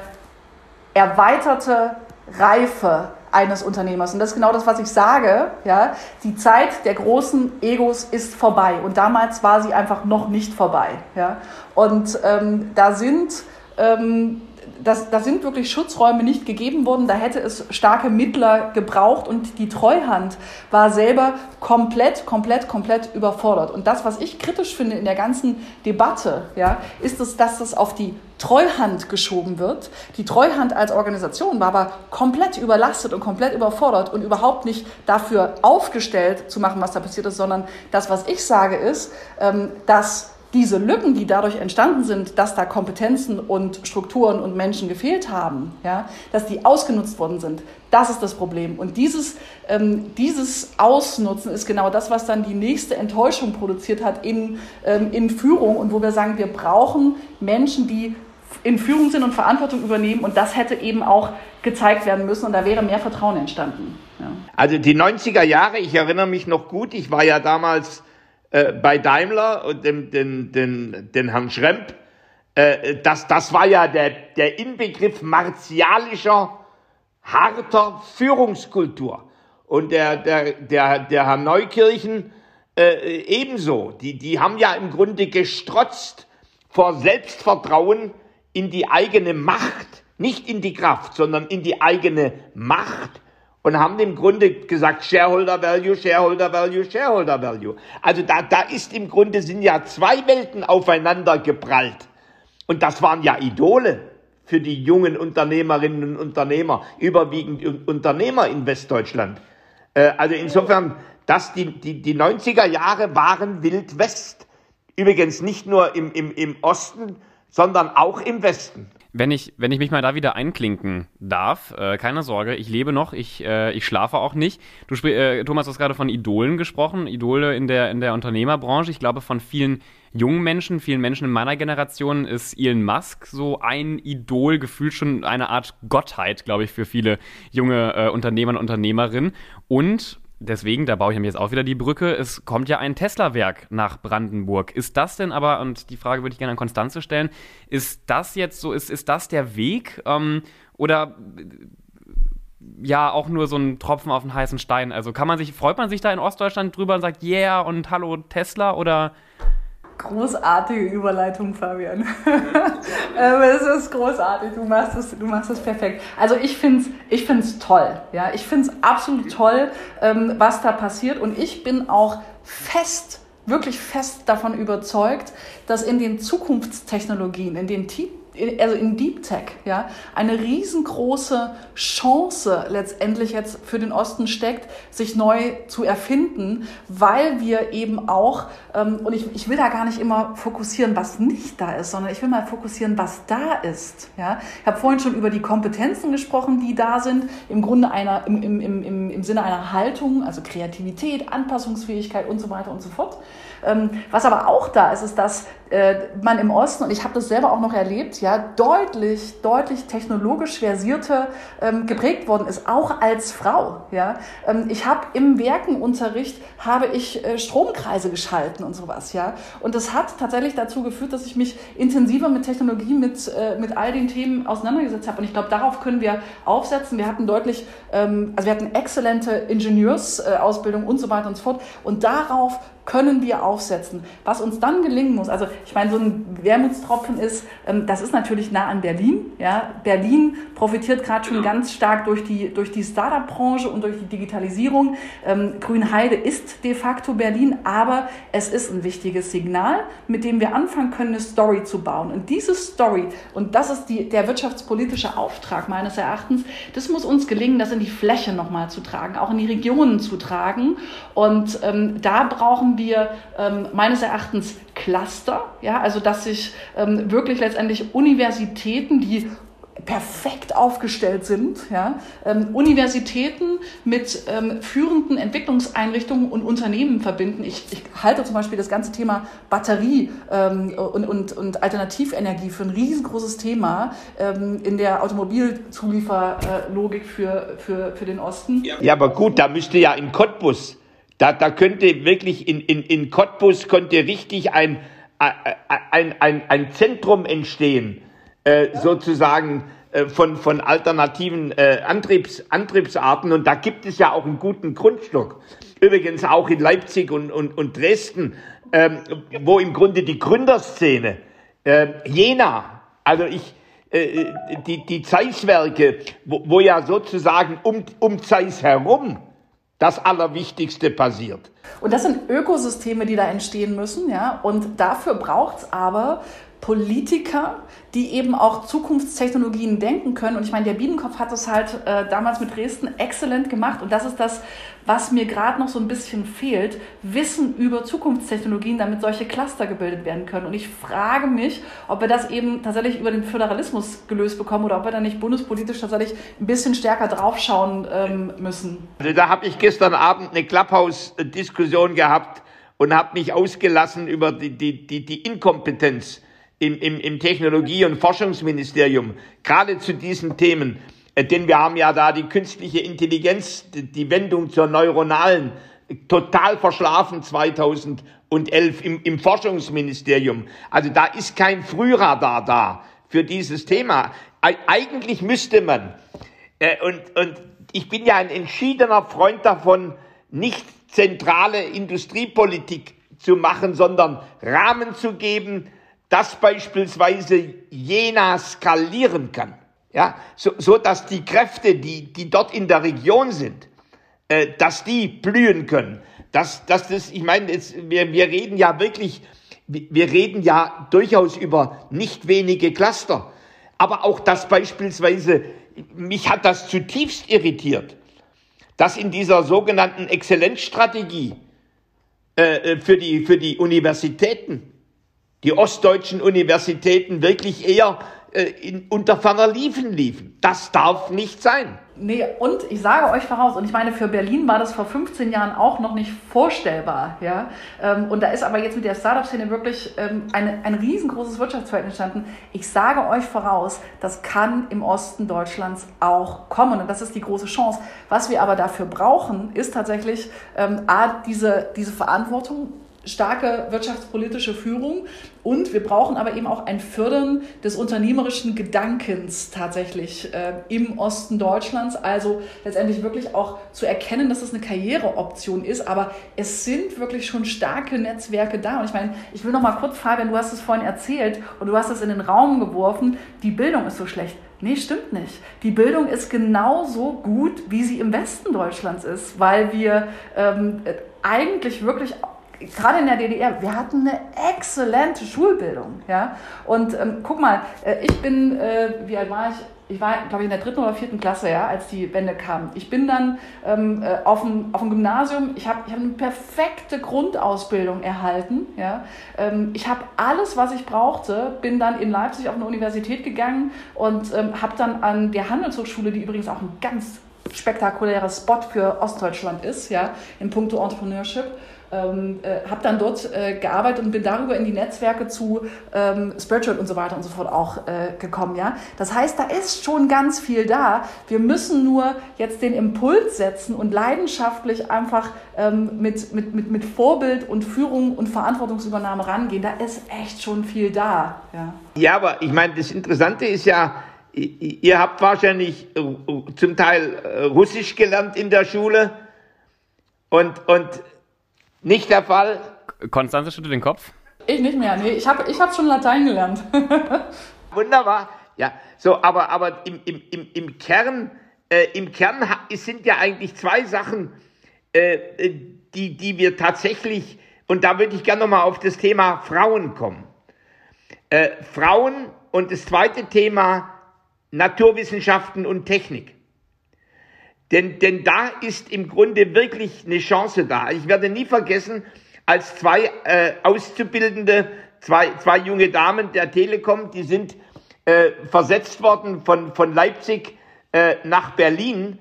erweiterte Reife eines Unternehmers. Und das ist genau das, was ich sage. Ja, die Zeit der großen Egos ist vorbei. Und damals war sie einfach noch nicht vorbei. Ja, und ähm, da sind ähm, das, da sind wirklich Schutzräume nicht gegeben worden. Da hätte es starke Mittler gebraucht und die Treuhand war selber komplett, komplett, komplett überfordert. Und das, was ich kritisch finde in der ganzen Debatte, ja, ist es, dass das auf die Treuhand geschoben wird. Die Treuhand als Organisation war aber komplett überlastet und komplett überfordert und überhaupt nicht dafür aufgestellt zu machen, was da passiert ist, sondern das, was ich sage, ist, ähm, dass diese Lücken, die dadurch entstanden sind, dass da Kompetenzen und Strukturen und Menschen gefehlt haben, ja, dass die ausgenutzt worden sind, das ist das Problem. Und dieses, ähm, dieses Ausnutzen ist genau das, was dann die nächste Enttäuschung produziert hat in, ähm, in Führung und wo wir sagen, wir brauchen Menschen, die in Führung sind und Verantwortung übernehmen und das hätte eben auch gezeigt werden müssen und da wäre mehr Vertrauen entstanden. Ja. Also die 90er Jahre, ich erinnere mich noch gut, ich war ja damals äh, bei Daimler und dem, den, den, den Herrn Schremp, äh, das, das war ja der, der Inbegriff martialischer, harter Führungskultur. Und der, der, der, der Herr Neukirchen äh, ebenso. Die, die haben ja im Grunde gestrotzt vor Selbstvertrauen in die eigene Macht, nicht in die Kraft, sondern in die eigene Macht und haben im Grunde gesagt, Shareholder Value, Shareholder Value, Shareholder Value. Also da, da ist im Grunde sind ja zwei Welten aufeinander geprallt. Und das waren ja Idole für die jungen Unternehmerinnen und Unternehmer, überwiegend Unternehmer in Westdeutschland. Äh, also insofern, dass die, die, die 90er Jahre waren Wild West. Übrigens nicht nur im, im, im Osten, sondern auch im Westen wenn ich, wenn ich mich mal da wieder einklinken darf, äh, keine Sorge, ich lebe noch, ich, äh, ich schlafe auch nicht. Du äh, Thomas, du hast gerade von Idolen gesprochen, Idole in der, in der Unternehmerbranche. Ich glaube, von vielen jungen Menschen, vielen Menschen in meiner Generation ist Elon Musk so ein Idol, gefühlt schon eine Art Gottheit, glaube ich, für viele junge äh, Unternehmer und Unternehmerinnen. Und deswegen, da baue ich mir jetzt auch wieder die Brücke, es kommt ja ein Tesla-Werk nach Brandenburg. Ist das denn aber, und die Frage würde ich gerne an Konstanze stellen, ist das jetzt so, ist, ist das der Weg ähm, oder ja auch nur so ein Tropfen auf den heißen Stein? Also kann man sich, freut man sich da in Ostdeutschland drüber und sagt, yeah und hallo Tesla oder Großartige Überleitung, Fabian. Ähm, es ist großartig, du machst es, du machst es perfekt. Also ich finde es ich find's toll. Ja? Ich finde es absolut toll, ähm, was da passiert. Und ich bin auch fest wirklich fest davon überzeugt, dass in den Zukunftstechnologien, in den also in Deep Tech, ja, eine riesengroße Chance letztendlich jetzt für den Osten steckt, sich neu zu erfinden, weil wir eben auch, ähm, und ich, ich will da gar nicht immer fokussieren, was nicht da ist, sondern ich will mal fokussieren, was da ist. Ja. Ich habe vorhin schon über die Kompetenzen gesprochen, die da sind, im Grunde einer, im, im, im, im Sinne einer Haltung, also Kreativität, Anpassungsfähigkeit und so weiter und so fort. Ähm, was aber auch da ist, ist, dass äh, man im Osten, und ich habe das selber auch noch erlebt, ja, deutlich, deutlich technologisch versierte ähm, geprägt worden ist, auch als Frau. Ja. Ähm, ich habe im Werkenunterricht habe ich äh, Stromkreise geschalten und sowas. Ja. Und das hat tatsächlich dazu geführt, dass ich mich intensiver mit Technologie, mit, äh, mit all den Themen auseinandergesetzt habe. Und ich glaube, darauf können wir aufsetzen. Wir hatten deutlich, ähm, also wir hatten exzellente Ingenieursausbildung und so weiter und so fort. Und darauf können wir aufsetzen. Was uns dann gelingen muss, also ich meine, so ein Wermutstropfen ist, ähm, das ist natürlich nah an Berlin. Ja? Berlin profitiert gerade schon ganz stark durch die, durch die Startup-Branche und durch die Digitalisierung. Ähm, Grünheide ist de facto Berlin, aber es ist ein wichtiges Signal, mit dem wir anfangen können, eine Story zu bauen. Und diese Story, und das ist die, der wirtschaftspolitische Auftrag meines Erachtens, das muss uns gelingen, das in die Fläche nochmal zu tragen, auch in die Regionen zu tragen. Und ähm, da brauchen wir ähm, meines Erachtens Cluster, ja, also dass sich ähm, wirklich letztendlich Universitäten, die perfekt aufgestellt sind, ja, ähm, Universitäten mit ähm, führenden Entwicklungseinrichtungen und Unternehmen verbinden. Ich, ich halte zum Beispiel das ganze Thema Batterie ähm, und, und, und Alternativenergie für ein riesengroßes Thema ähm, in der Automobilzulieferlogik für, für, für den Osten. Ja, aber gut, da müsste ja in Cottbus da, da könnte wirklich in, in, in Cottbus könnte richtig ein, ein, ein, ein Zentrum entstehen, äh, sozusagen äh, von, von alternativen äh, Antriebs, Antriebsarten. Und da gibt es ja auch einen guten Grundstock. Übrigens auch in Leipzig und, und, und Dresden, ähm, wo im Grunde die Gründerszene, äh, Jena, also ich, äh, die, die Zeisswerke, wo, wo ja sozusagen um, um Zeiss herum das Allerwichtigste passiert. Und das sind Ökosysteme, die da entstehen müssen, ja. Und dafür braucht es aber Politiker, die eben auch Zukunftstechnologien denken können. Und ich meine, der Biedenkopf hat das halt äh, damals mit Dresden exzellent gemacht. Und das ist das, was mir gerade noch so ein bisschen fehlt. Wissen über Zukunftstechnologien, damit solche Cluster gebildet werden können. Und ich frage mich, ob wir das eben tatsächlich über den Föderalismus gelöst bekommen oder ob wir da nicht bundespolitisch tatsächlich ein bisschen stärker draufschauen ähm, müssen. Also da habe ich gestern Abend eine Clubhouse-Diskussion gehabt und habe mich ausgelassen über die, die, die, die Inkompetenz im, im, im Technologie- und Forschungsministerium, gerade zu diesen Themen. Äh, denn wir haben ja da die künstliche Intelligenz, die Wendung zur neuronalen, total verschlafen 2011 im, im Forschungsministerium. Also da ist kein Frühradar da für dieses Thema. Eigentlich müsste man, äh, und, und ich bin ja ein entschiedener Freund davon, nicht zentrale Industriepolitik zu machen, sondern Rahmen zu geben, dass beispielsweise Jena skalieren kann, ja, so, so dass die Kräfte, die, die dort in der Region sind, äh, dass die blühen können. Dass, dass das, ich meine, jetzt, wir, wir reden ja wirklich, wir reden ja durchaus über nicht wenige Cluster, aber auch dass beispielsweise, mich hat das zutiefst irritiert, dass in dieser sogenannten Exzellenzstrategie äh, äh für, die, für die Universitäten die ostdeutschen Universitäten wirklich eher äh, in, unter ferner Liefen liefen. Das darf nicht sein. Nee, und ich sage euch voraus, und ich meine, für Berlin war das vor 15 Jahren auch noch nicht vorstellbar. Ja? Ähm, und da ist aber jetzt mit der Startup-Szene wirklich ähm, eine, ein riesengroßes Wirtschaftsfeld entstanden. Ich sage euch voraus, das kann im Osten Deutschlands auch kommen. Und das ist die große Chance. Was wir aber dafür brauchen, ist tatsächlich ähm, A, diese, diese Verantwortung starke wirtschaftspolitische Führung und wir brauchen aber eben auch ein Fördern des unternehmerischen Gedankens tatsächlich äh, im Osten Deutschlands. Also letztendlich wirklich auch zu erkennen, dass es eine Karriereoption ist. Aber es sind wirklich schon starke Netzwerke da. Und ich meine, ich will noch mal kurz, Fabian, du hast es vorhin erzählt und du hast es in den Raum geworfen, die Bildung ist so schlecht. Nee, stimmt nicht. Die Bildung ist genauso gut, wie sie im Westen Deutschlands ist, weil wir ähm, eigentlich wirklich gerade in der DDR, wir hatten eine exzellente Schulbildung. Ja? Und ähm, guck mal, äh, ich bin, äh, wie alt war ich? ich war, glaube ich, in der dritten oder vierten Klasse, ja, als die Wende kam. Ich bin dann ähm, äh, auf, dem, auf dem Gymnasium, ich habe ich hab eine perfekte Grundausbildung erhalten. Ja. Ähm, ich habe alles, was ich brauchte, bin dann in Leipzig auf eine Universität gegangen und ähm, habe dann an der Handelshochschule, die übrigens auch ein ganz spektakulärer Spot für Ostdeutschland ist, ja, in puncto Entrepreneurship, ähm, äh, habe dann dort äh, gearbeitet und bin darüber in die Netzwerke zu ähm, Spiritual und so weiter und so fort auch äh, gekommen. Ja? Das heißt, da ist schon ganz viel da. Wir müssen nur jetzt den Impuls setzen und leidenschaftlich einfach ähm, mit, mit, mit, mit Vorbild und Führung und Verantwortungsübernahme rangehen. Da ist echt schon viel da. Ja, ja aber ich meine, das Interessante ist ja, ihr habt wahrscheinlich äh, zum Teil äh, Russisch gelernt in der Schule und, und nicht der Fall. Konstanze schüttelt den Kopf. Ich nicht mehr, nee. Ich habe ich hab schon Latein gelernt. Wunderbar. Ja, so, aber, aber im, im, im, im Kern, äh, im Kern sind ja eigentlich zwei Sachen, äh, die, die wir tatsächlich, und da würde ich gerne nochmal auf das Thema Frauen kommen. Äh, Frauen und das zweite Thema Naturwissenschaften und Technik. Denn, denn da ist im Grunde wirklich eine Chance da. Ich werde nie vergessen, als zwei äh, Auszubildende, zwei, zwei junge Damen der Telekom, die sind äh, versetzt worden von, von Leipzig äh, nach Berlin.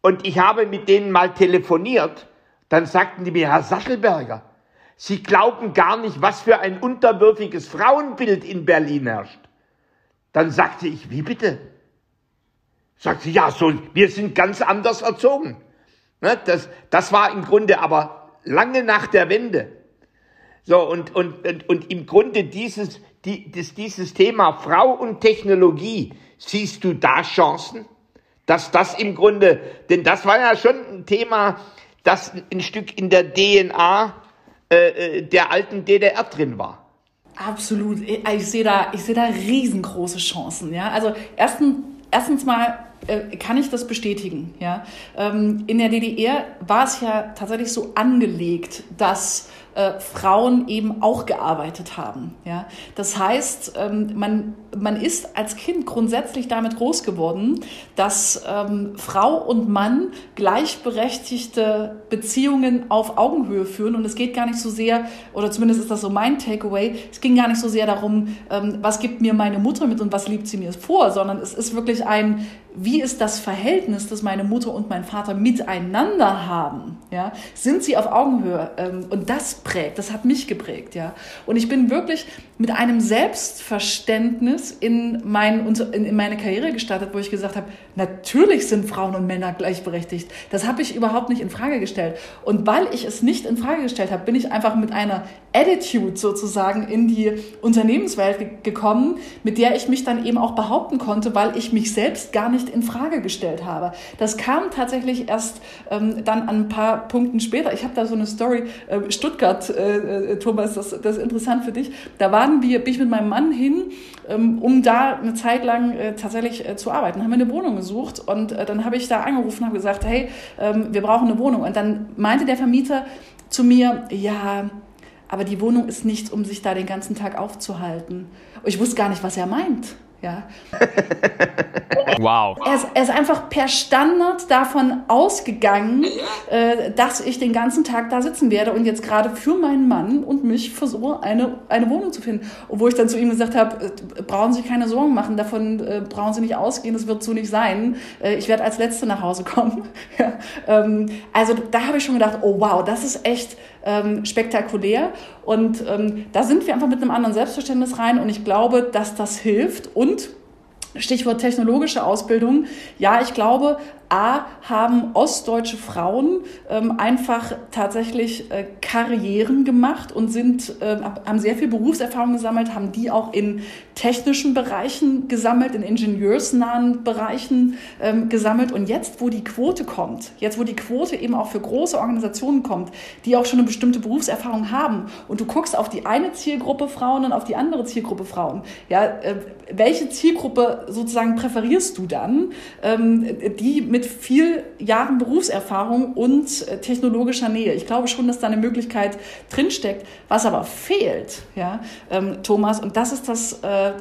Und ich habe mit denen mal telefoniert. Dann sagten die mir, Herr Sattelberger, Sie glauben gar nicht, was für ein unterwürfiges Frauenbild in Berlin herrscht. Dann sagte ich, wie bitte? Sagt sie, ja, so, wir sind ganz anders erzogen. Ne, das, das war im Grunde aber lange nach der Wende. So, und, und, und, und im Grunde dieses, die, das, dieses Thema Frau und Technologie, siehst du da Chancen? Dass das im Grunde, denn das war ja schon ein Thema, das ein Stück in der DNA äh, äh der alten DDR drin war. Absolut. Ich sehe da, ich da riesengroße Chancen. Ja, also erstens, erstens mal äh, kann ich das bestätigen. Ja? Ähm, in der DDR war es ja tatsächlich so angelegt, dass äh, Frauen eben auch gearbeitet haben. Ja? Das heißt, ähm, man, man ist als Kind grundsätzlich damit groß geworden, dass ähm, Frau und Mann gleichberechtigte Beziehungen auf Augenhöhe führen. Und es geht gar nicht so sehr, oder zumindest ist das so mein Takeaway, es ging gar nicht so sehr darum, ähm, was gibt mir meine Mutter mit und was liebt sie mir vor, sondern es ist wirklich ein, wie ist das Verhältnis, das meine Mutter und mein Vater miteinander haben? Ja? Sind sie auf Augenhöhe? Ähm, und das prägt, das hat mich geprägt. Ja? Und ich bin wirklich mit einem Selbstverständnis in, mein, in meine Karriere gestartet, wo ich gesagt habe, natürlich sind Frauen und Männer gleichberechtigt. Das habe ich überhaupt nicht in Frage gestellt. Und weil ich es nicht in Frage gestellt habe, bin ich einfach mit einer Attitude sozusagen in die Unternehmenswelt gekommen, mit der ich mich dann eben auch behaupten konnte, weil ich mich selbst gar nicht in Frage gestellt habe. Das kam tatsächlich erst ähm, dann an ein paar Punkten später. Ich habe da so eine Story, äh, Stuttgart, äh, äh Thomas, das, das ist interessant für dich. Da war waren wir, bin ich mit meinem Mann hin, ähm, um da eine Zeit lang äh, tatsächlich äh, zu arbeiten. Haben wir eine Wohnung gesucht und äh, dann habe ich da angerufen und habe gesagt, hey, ähm, wir brauchen eine Wohnung. Und dann meinte der Vermieter zu mir, ja, aber die Wohnung ist nicht, um sich da den ganzen Tag aufzuhalten. Und ich wusste gar nicht, was er meint. Ja. Wow. Er ist, er ist, einfach per Standard davon ausgegangen, äh, dass ich den ganzen Tag da sitzen werde und jetzt gerade für meinen Mann und mich versuche, eine, eine Wohnung zu finden. Obwohl ich dann zu ihm gesagt habe, äh, brauchen Sie keine Sorgen machen, davon äh, brauchen Sie nicht ausgehen, das wird so nicht sein. Äh, ich werde als Letzte nach Hause kommen. ja. ähm, also da habe ich schon gedacht, oh wow, das ist echt ähm, spektakulär. Und ähm, da sind wir einfach mit einem anderen Selbstverständnis rein und ich glaube, dass das hilft und Stichwort technologische Ausbildung. Ja, ich glaube, A, haben ostdeutsche Frauen ähm, einfach tatsächlich äh, Karrieren gemacht und sind, äh, haben sehr viel Berufserfahrung gesammelt, haben die auch in technischen Bereichen gesammelt, in ingenieursnahen Bereichen ähm, gesammelt. Und jetzt, wo die Quote kommt, jetzt, wo die Quote eben auch für große Organisationen kommt, die auch schon eine bestimmte Berufserfahrung haben, und du guckst auf die eine Zielgruppe Frauen und auf die andere Zielgruppe Frauen, ja, äh, welche Zielgruppe sozusagen präferierst du dann? Ähm, die mit mit viel Jahren Berufserfahrung und äh, technologischer Nähe. Ich glaube schon, dass da eine Möglichkeit drinsteckt. Was aber fehlt, ja, ähm, Thomas, und das ist das, äh,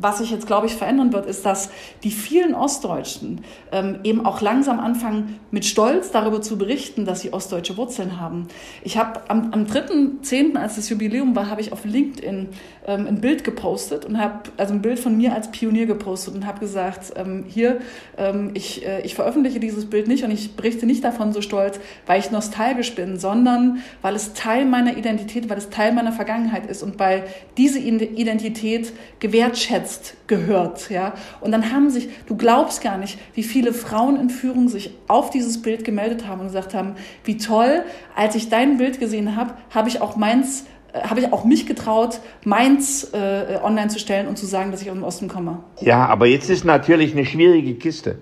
was sich jetzt, glaube ich, verändern wird, ist, dass die vielen Ostdeutschen ähm, eben auch langsam anfangen, mit Stolz darüber zu berichten, dass sie ostdeutsche Wurzeln haben. Ich habe am, am 3.10., als das Jubiläum war, habe ich auf LinkedIn ähm, ein Bild gepostet und habe, also ein Bild von mir als Pionier gepostet und habe gesagt, ähm, hier, ähm, ich, äh, ich veröffentliche dieses Bild nicht und ich berichte nicht davon so stolz, weil ich nostalgisch bin, sondern weil es Teil meiner Identität, weil es Teil meiner Vergangenheit ist und weil diese Identität gewertschätzt gehört, ja. Und dann haben sich, du glaubst gar nicht, wie viele Frauen in Führung sich auf dieses Bild gemeldet haben und gesagt haben, wie toll, als ich dein Bild gesehen habe, habe ich auch meins äh, habe ich auch mich getraut, meins äh, online zu stellen und zu sagen, dass ich aus dem Osten komme. Ja, aber jetzt ist natürlich eine schwierige Kiste.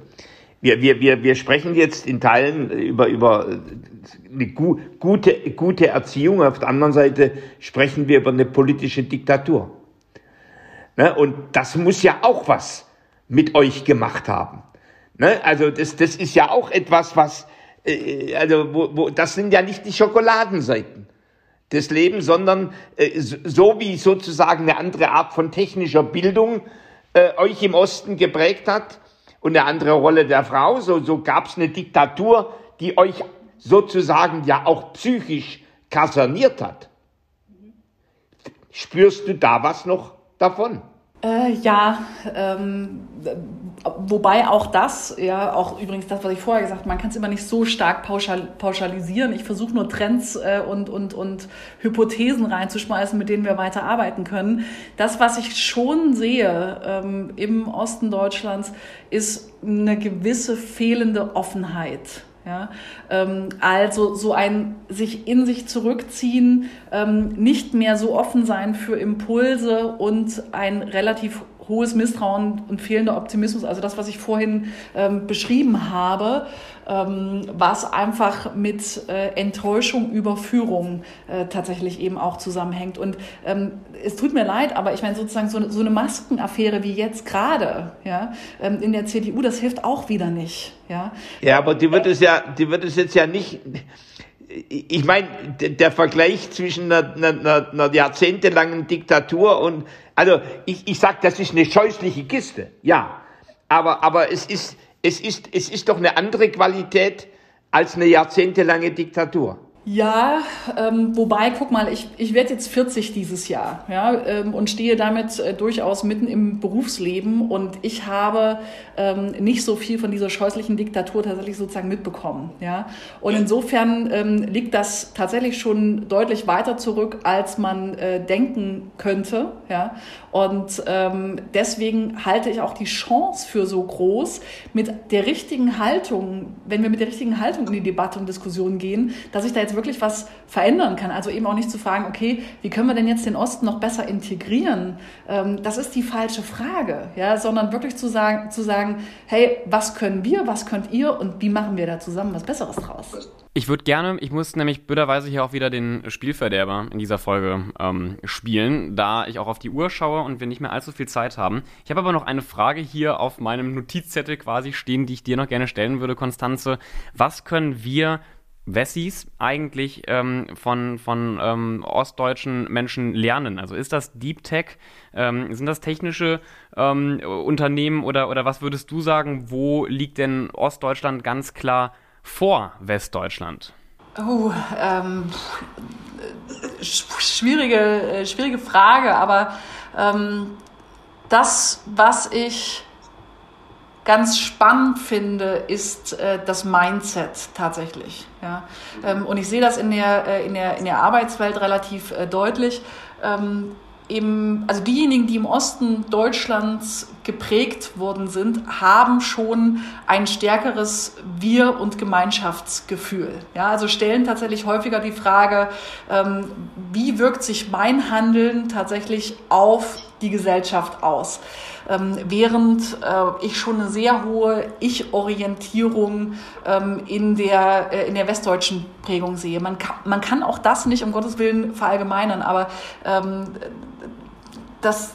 Wir, wir, wir, wir sprechen jetzt in Teilen über, über eine gu gute, gute Erziehung. Auf der anderen Seite sprechen wir über eine politische Diktatur. Ne? Und das muss ja auch was mit euch gemacht haben. Ne? Also das, das ist ja auch etwas, was, äh, also wo, wo, das sind ja nicht die Schokoladenseiten des Lebens, sondern äh, so wie sozusagen eine andere Art von technischer Bildung äh, euch im Osten geprägt hat und eine andere Rolle der Frau, so, so gab es eine Diktatur, die euch sozusagen ja auch psychisch kaserniert hat. Spürst du da was noch davon? Äh, ja, ähm, wobei auch das, ja, auch übrigens das, was ich vorher gesagt habe, man kann es immer nicht so stark pauschal, pauschalisieren. Ich versuche nur Trends äh, und, und, und Hypothesen reinzuschmeißen, mit denen wir weiter arbeiten können. Das, was ich schon sehe ähm, im Osten Deutschlands, ist eine gewisse fehlende Offenheit ja, ähm, also so ein sich in sich zurückziehen, ähm, nicht mehr so offen sein für Impulse und ein relativ hohes Misstrauen und fehlender Optimismus, also das, was ich vorhin ähm, beschrieben habe, was einfach mit äh, Enttäuschung, Überführung äh, tatsächlich eben auch zusammenhängt. Und ähm, es tut mir leid, aber ich meine sozusagen so, so eine Maskenaffäre wie jetzt gerade ja, ähm, in der CDU, das hilft auch wieder nicht. Ja, ja aber die wird es ja, die wird es jetzt ja nicht ich meine, der Vergleich zwischen einer, einer, einer, jahrzehntelangen Diktatur und, also ich, ich sage, das ist eine scheußliche Kiste, ja. Aber, aber es, ist, es, ist, es ist doch eine andere Qualität als eine jahrzehntelange Diktatur. Ja, ähm, wobei, guck mal, ich, ich werde jetzt 40 dieses Jahr ja, ähm, und stehe damit äh, durchaus mitten im Berufsleben und ich habe ähm, nicht so viel von dieser scheußlichen Diktatur tatsächlich sozusagen mitbekommen. Ja? Und insofern ähm, liegt das tatsächlich schon deutlich weiter zurück, als man äh, denken könnte. Ja? Und ähm, deswegen halte ich auch die Chance für so groß, mit der richtigen Haltung, wenn wir mit der richtigen Haltung in die Debatte und Diskussion gehen, dass ich da jetzt wirklich was verändern kann. Also eben auch nicht zu fragen, okay, wie können wir denn jetzt den Osten noch besser integrieren? Ähm, das ist die falsche Frage, ja, sondern wirklich zu sagen, zu sagen, hey, was können wir, was könnt ihr und wie machen wir da zusammen was Besseres draus? Ich würde gerne, ich muss nämlich blöderweise hier auch wieder den Spielverderber in dieser Folge ähm, spielen, da ich auch auf die Uhr schaue und wir nicht mehr allzu viel Zeit haben. Ich habe aber noch eine Frage hier auf meinem Notizzettel quasi stehen, die ich dir noch gerne stellen würde, Konstanze. Was können wir Wessis eigentlich ähm, von, von ähm, ostdeutschen Menschen lernen? Also ist das Deep Tech? Ähm, sind das technische ähm, Unternehmen oder, oder was würdest du sagen, wo liegt denn Ostdeutschland ganz klar vor Westdeutschland? Oh, ähm, schwierige, äh, schwierige Frage, aber ähm, das, was ich ganz spannend finde, ist äh, das Mindset tatsächlich. Ja? Ähm, und ich sehe das in der, äh, in der, in der Arbeitswelt relativ äh, deutlich. Ähm, im, also diejenigen, die im Osten Deutschlands geprägt worden sind, haben schon ein stärkeres Wir- und Gemeinschaftsgefühl. Ja, also stellen tatsächlich häufiger die Frage, ähm, wie wirkt sich mein Handeln tatsächlich auf die Gesellschaft aus? Ähm, während äh, ich schon eine sehr hohe Ich-Orientierung ähm, in, der, äh, in der westdeutschen Prägung sehe. Man kann, man kann auch das nicht um Gottes Willen verallgemeinern, aber ähm, das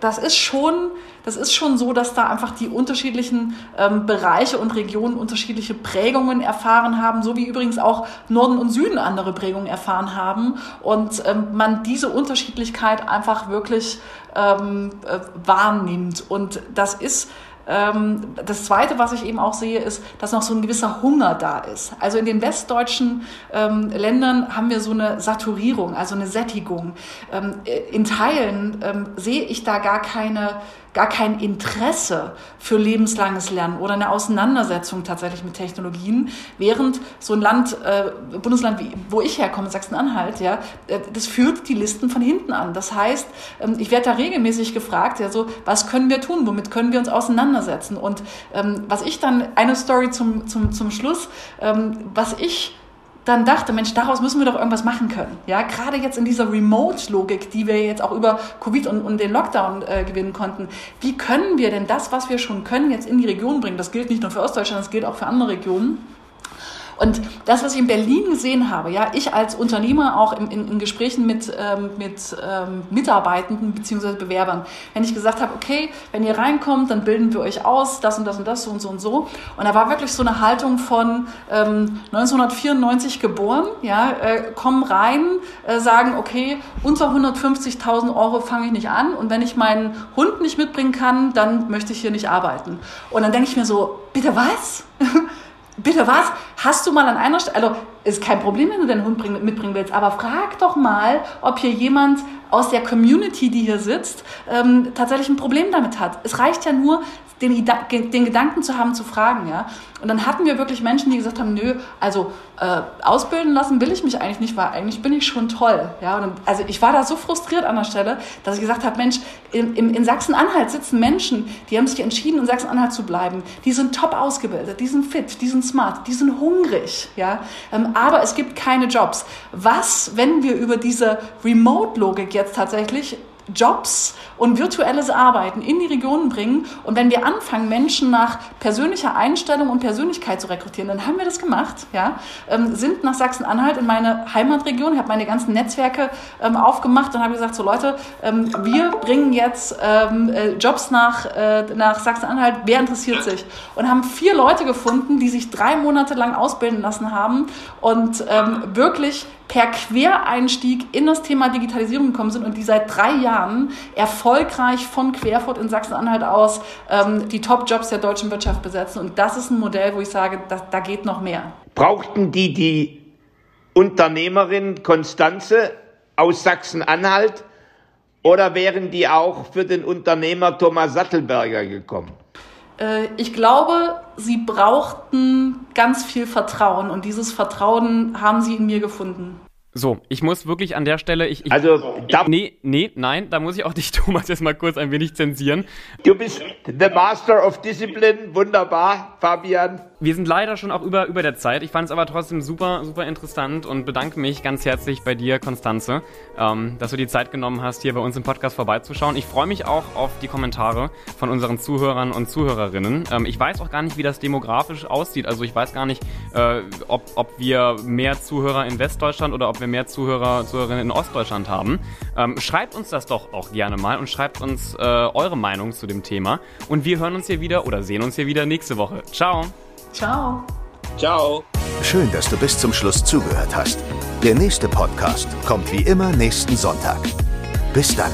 das ist schon, das ist schon so, dass da einfach die unterschiedlichen ähm, Bereiche und Regionen unterschiedliche Prägungen erfahren haben, so wie übrigens auch Norden und Süden andere Prägungen erfahren haben und ähm, man diese Unterschiedlichkeit einfach wirklich ähm, äh, wahrnimmt. Und das ist das Zweite, was ich eben auch sehe, ist, dass noch so ein gewisser Hunger da ist. Also in den westdeutschen ähm, Ländern haben wir so eine Saturierung, also eine Sättigung. Ähm, in Teilen ähm, sehe ich da gar keine gar kein Interesse für lebenslanges Lernen oder eine Auseinandersetzung tatsächlich mit Technologien, während so ein Land, äh, Bundesland, wie, wo ich herkomme, Sachsen-Anhalt, ja, äh, das führt die Listen von hinten an. Das heißt, ähm, ich werde da regelmäßig gefragt, ja, so, was können wir tun, womit können wir uns auseinandersetzen? Und ähm, was ich dann, eine Story zum, zum, zum Schluss, ähm, was ich dann dachte, Mensch, daraus müssen wir doch irgendwas machen können. Ja, gerade jetzt in dieser Remote-Logik, die wir jetzt auch über Covid und, und den Lockdown äh, gewinnen konnten. Wie können wir denn das, was wir schon können, jetzt in die Region bringen? Das gilt nicht nur für Ostdeutschland, das gilt auch für andere Regionen. Und das, was ich in Berlin gesehen habe, ja, ich als Unternehmer auch in, in, in Gesprächen mit, ähm, mit ähm, Mitarbeitenden bzw. Bewerbern, wenn ich gesagt habe, okay, wenn ihr reinkommt, dann bilden wir euch aus, das und das und das, so und so und so. Und da war wirklich so eine Haltung von ähm, 1994 geboren, ja, äh, kommen rein, äh, sagen, okay, unter 150.000 Euro fange ich nicht an und wenn ich meinen Hund nicht mitbringen kann, dann möchte ich hier nicht arbeiten. Und dann denke ich mir so, bitte was? Bitte was? Hast du mal an einer Stelle, also ist kein Problem, wenn du deinen Hund mitbringen willst, aber frag doch mal, ob hier jemand aus der Community, die hier sitzt, ähm, tatsächlich ein Problem damit hat. Es reicht ja nur, den, den Gedanken zu haben, zu fragen, ja. Und dann hatten wir wirklich Menschen, die gesagt haben, nö, also äh, ausbilden lassen will ich mich eigentlich nicht, weil eigentlich bin ich schon toll, ja. Und, also ich war da so frustriert an der Stelle, dass ich gesagt habe, Mensch, in, in, in Sachsen-Anhalt sitzen Menschen, die haben sich entschieden, in Sachsen-Anhalt zu bleiben. Die sind top ausgebildet, die sind fit, die sind smart, die sind hungrig, ja. Ähm, aber es gibt keine Jobs. Was, wenn wir über diese Remote-Logik jetzt tatsächlich Jobs und virtuelles Arbeiten in die Regionen bringen. Und wenn wir anfangen, Menschen nach persönlicher Einstellung und Persönlichkeit zu rekrutieren, dann haben wir das gemacht, ja, ähm, sind nach Sachsen-Anhalt in meine Heimatregion, habe meine ganzen Netzwerke ähm, aufgemacht und habe gesagt, so Leute, ähm, wir bringen jetzt ähm, äh, Jobs nach, äh, nach Sachsen-Anhalt, wer interessiert sich? Und haben vier Leute gefunden, die sich drei Monate lang ausbilden lassen haben und ähm, wirklich per Quereinstieg in das Thema Digitalisierung gekommen sind und die seit drei Jahren erfolgreich von Querfurt in Sachsen-Anhalt aus ähm, die Top-Jobs der deutschen Wirtschaft besetzen. Und das ist ein Modell, wo ich sage, da, da geht noch mehr. Brauchten die die Unternehmerin Konstanze aus Sachsen-Anhalt oder wären die auch für den Unternehmer Thomas Sattelberger gekommen? Äh, ich glaube, sie brauchten ganz viel Vertrauen und dieses Vertrauen haben sie in mir gefunden. So, ich muss wirklich an der Stelle, ich, ich also, da, nee, nee, nein, da muss ich auch dich, Thomas, jetzt mal kurz ein wenig zensieren. Du bist the Master of Discipline, wunderbar, Fabian. Wir sind leider schon auch über, über der Zeit. Ich fand es aber trotzdem super, super interessant und bedanke mich ganz herzlich bei dir, Konstanze, ähm, dass du die Zeit genommen hast, hier bei uns im Podcast vorbeizuschauen. Ich freue mich auch auf die Kommentare von unseren Zuhörern und Zuhörerinnen. Ähm, ich weiß auch gar nicht, wie das demografisch aussieht. Also ich weiß gar nicht, äh, ob, ob wir mehr Zuhörer in Westdeutschland oder ob wir mehr Zuhörer, Zuhörerinnen in Ostdeutschland haben. Ähm, schreibt uns das doch auch gerne mal und schreibt uns äh, eure Meinung zu dem Thema. Und wir hören uns hier wieder oder sehen uns hier wieder nächste Woche. Ciao! Ciao. Ciao. Schön, dass du bis zum Schluss zugehört hast. Der nächste Podcast kommt wie immer nächsten Sonntag. Bis dann.